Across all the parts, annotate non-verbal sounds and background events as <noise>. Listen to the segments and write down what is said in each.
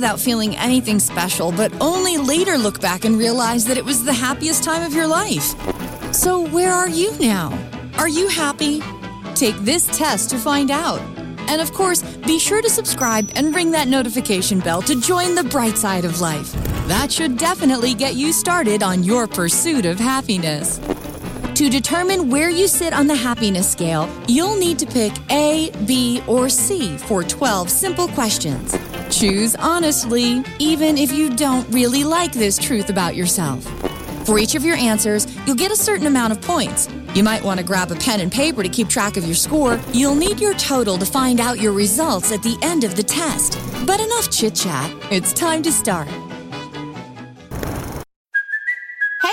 Without feeling anything special, but only later look back and realize that it was the happiest time of your life. So, where are you now? Are you happy? Take this test to find out. And of course, be sure to subscribe and ring that notification bell to join the bright side of life. That should definitely get you started on your pursuit of happiness. To determine where you sit on the happiness scale, you'll need to pick A, B, or C for 12 simple questions. Choose honestly, even if you don't really like this truth about yourself. For each of your answers, you'll get a certain amount of points. You might want to grab a pen and paper to keep track of your score. You'll need your total to find out your results at the end of the test. But enough chit chat. It's time to start.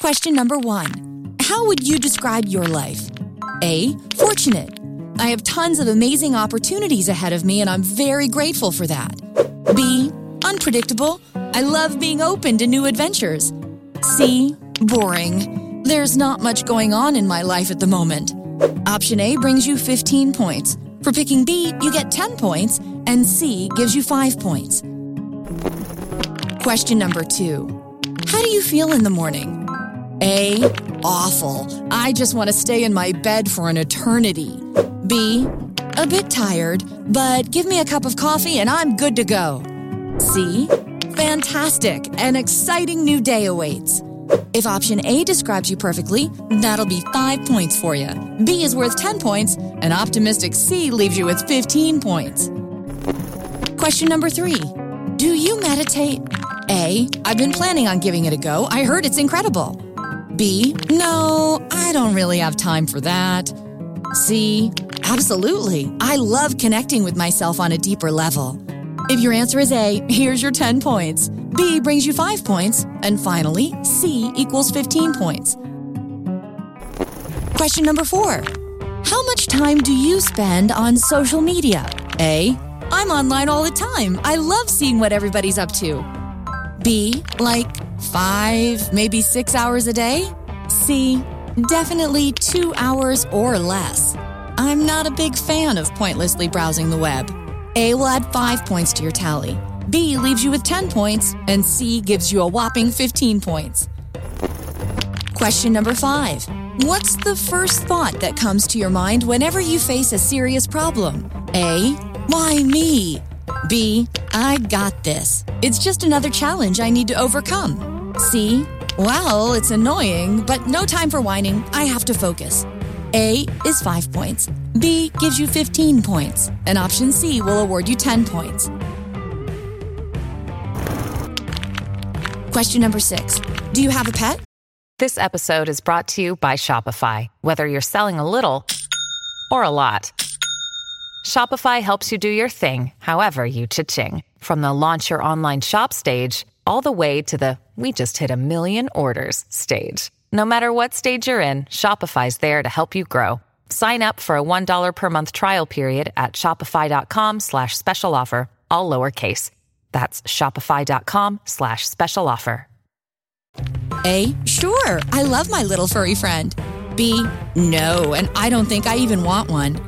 Question number one How would you describe your life? A. Fortunate. I have tons of amazing opportunities ahead of me, and I'm very grateful for that. B. Unpredictable. I love being open to new adventures. C. Boring. There's not much going on in my life at the moment. Option A brings you 15 points. For picking B, you get 10 points, and C gives you 5 points. Question number two How do you feel in the morning? A. Awful. I just want to stay in my bed for an eternity. B. A bit tired, but give me a cup of coffee and I'm good to go. C. Fantastic. An exciting new day awaits. If option A describes you perfectly, that'll be 5 points for you. B is worth 10 points, and optimistic C leaves you with 15 points. Question number 3. Do you meditate? A. I've been planning on giving it a go. I heard it's incredible. B. No, I don't really have time for that. C. Absolutely. I love connecting with myself on a deeper level. If your answer is A, here's your 10 points. B brings you 5 points. And finally, C equals 15 points. Question number 4. How much time do you spend on social media? A. I'm online all the time. I love seeing what everybody's up to. B, like five, maybe six hours a day? C, definitely two hours or less. I'm not a big fan of pointlessly browsing the web. A will add five points to your tally. B leaves you with 10 points, and C gives you a whopping 15 points. Question number five What's the first thought that comes to your mind whenever you face a serious problem? A. Why me? B. I got this. It's just another challenge I need to overcome. C. Well, it's annoying, but no time for whining. I have to focus. A is 5 points. B gives you 15 points. And option C will award you 10 points. Question number 6. Do you have a pet? This episode is brought to you by Shopify. Whether you're selling a little or a lot, Shopify helps you do your thing, however you cha-ching. From the launch your online shop stage, all the way to the we just hit a million orders stage. No matter what stage you're in, Shopify's there to help you grow. Sign up for a $1 per month trial period at shopify.com slash special offer, all lowercase. That's shopify.com slash special offer. A. Sure, I love my little furry friend. B. No, and I don't think I even want one.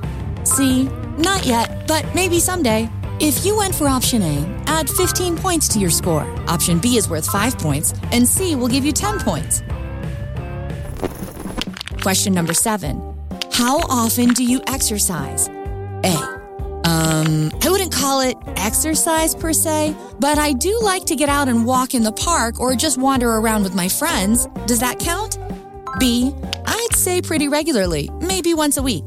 C. Not yet, but maybe someday. If you went for option A, add 15 points to your score. Option B is worth 5 points, and C will give you 10 points. Question number 7. How often do you exercise? A. Um, I wouldn't call it exercise per se, but I do like to get out and walk in the park or just wander around with my friends. Does that count? B. I'd say pretty regularly, maybe once a week.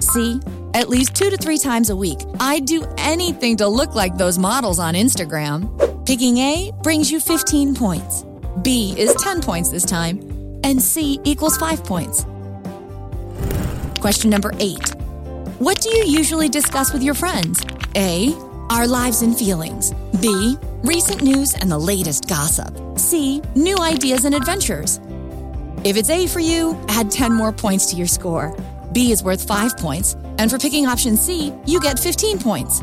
C. At least two to three times a week. I'd do anything to look like those models on Instagram. Picking A brings you 15 points. B is 10 points this time. And C equals 5 points. Question number 8. What do you usually discuss with your friends? A. Our lives and feelings. B. Recent news and the latest gossip. C. New ideas and adventures. If it's A for you, add 10 more points to your score. B is worth 5 points, and for picking option C, you get 15 points.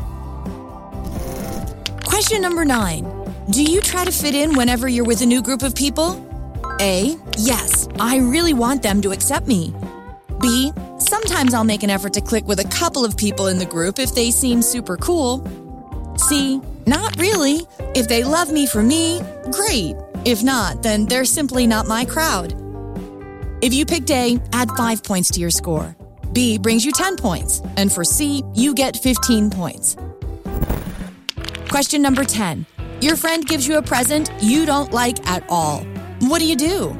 Question number 9. Do you try to fit in whenever you're with a new group of people? A. Yes, I really want them to accept me. B. Sometimes I'll make an effort to click with a couple of people in the group if they seem super cool. C. Not really. If they love me for me, great. If not, then they're simply not my crowd. If you picked A, add 5 points to your score. B brings you 10 points. And for C, you get 15 points. Question number 10. Your friend gives you a present you don't like at all. What do you do?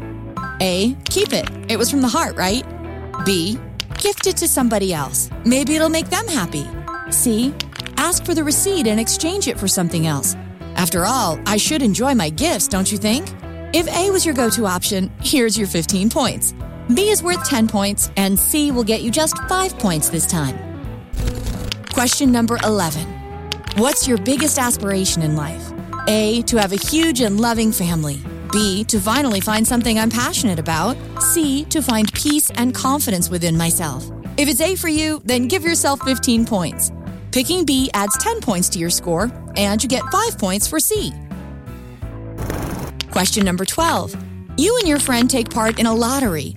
A. Keep it. It was from the heart, right? B. Gift it to somebody else. Maybe it'll make them happy. C. Ask for the receipt and exchange it for something else. After all, I should enjoy my gifts, don't you think? If A was your go to option, here's your 15 points. B is worth 10 points, and C will get you just 5 points this time. Question number 11 What's your biggest aspiration in life? A. To have a huge and loving family. B. To finally find something I'm passionate about. C. To find peace and confidence within myself. If it's A for you, then give yourself 15 points. Picking B adds 10 points to your score, and you get 5 points for C. Question number 12. You and your friend take part in a lottery.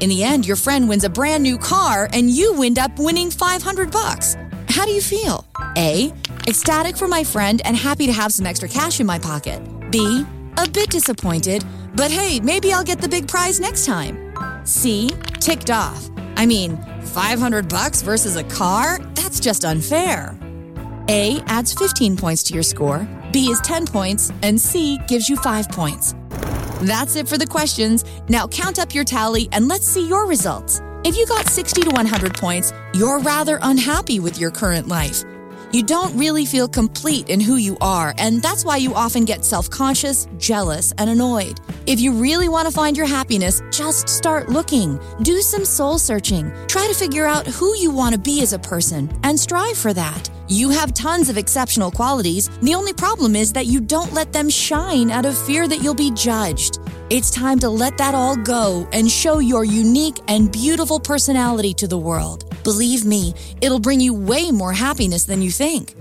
In the end, your friend wins a brand new car and you wind up winning 500 bucks. How do you feel? A. Ecstatic for my friend and happy to have some extra cash in my pocket. B. A bit disappointed, but hey, maybe I'll get the big prize next time. C. Ticked off. I mean, 500 bucks versus a car? That's just unfair. A adds 15 points to your score, B is 10 points, and C gives you 5 points. That's it for the questions. Now count up your tally and let's see your results. If you got 60 to 100 points, you're rather unhappy with your current life. You don't really feel complete in who you are, and that's why you often get self conscious, jealous, and annoyed. If you really want to find your happiness, just start looking. Do some soul searching. Try to figure out who you want to be as a person and strive for that. You have tons of exceptional qualities. The only problem is that you don't let them shine out of fear that you'll be judged. It's time to let that all go and show your unique and beautiful personality to the world. Believe me, it'll bring you way more happiness than you think.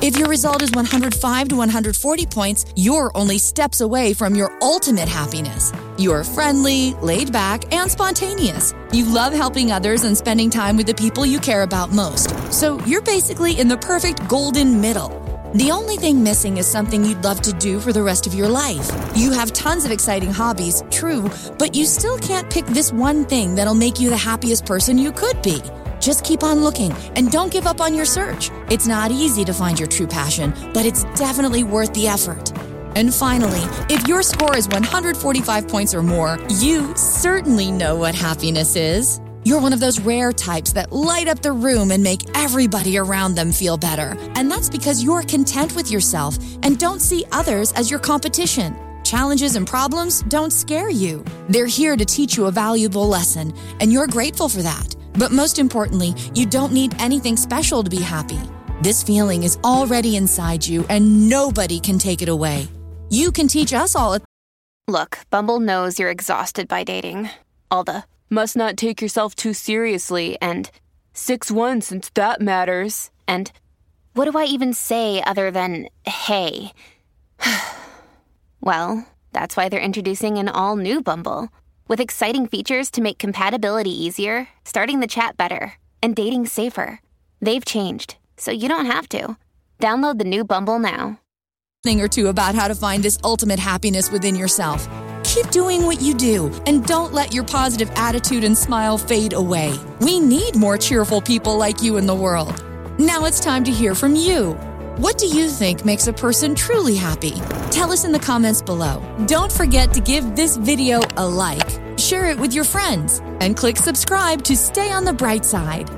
If your result is 105 to 140 points, you're only steps away from your ultimate happiness. You're friendly, laid back, and spontaneous. You love helping others and spending time with the people you care about most. So you're basically in the perfect golden middle. The only thing missing is something you'd love to do for the rest of your life. You have tons of exciting hobbies, true, but you still can't pick this one thing that'll make you the happiest person you could be. Just keep on looking and don't give up on your search. It's not easy to find your true passion, but it's definitely worth the effort. And finally, if your score is 145 points or more, you certainly know what happiness is. You're one of those rare types that light up the room and make everybody around them feel better. And that's because you're content with yourself and don't see others as your competition. Challenges and problems don't scare you. They're here to teach you a valuable lesson, and you're grateful for that. But most importantly, you don't need anything special to be happy. This feeling is already inside you, and nobody can take it away. You can teach us all. At- Look, Bumble knows you're exhausted by dating. All the must not take yourself too seriously and 6 1 since that matters. And what do I even say other than hey? <sighs> well, that's why they're introducing an all new Bumble with exciting features to make compatibility easier, starting the chat better, and dating safer. They've changed, so you don't have to. Download the new Bumble now. Thing or two about how to find this ultimate happiness within yourself. Keep doing what you do and don't let your positive attitude and smile fade away. We need more cheerful people like you in the world. Now it's time to hear from you. What do you think makes a person truly happy? Tell us in the comments below. Don't forget to give this video a like, share it with your friends, and click subscribe to stay on the bright side.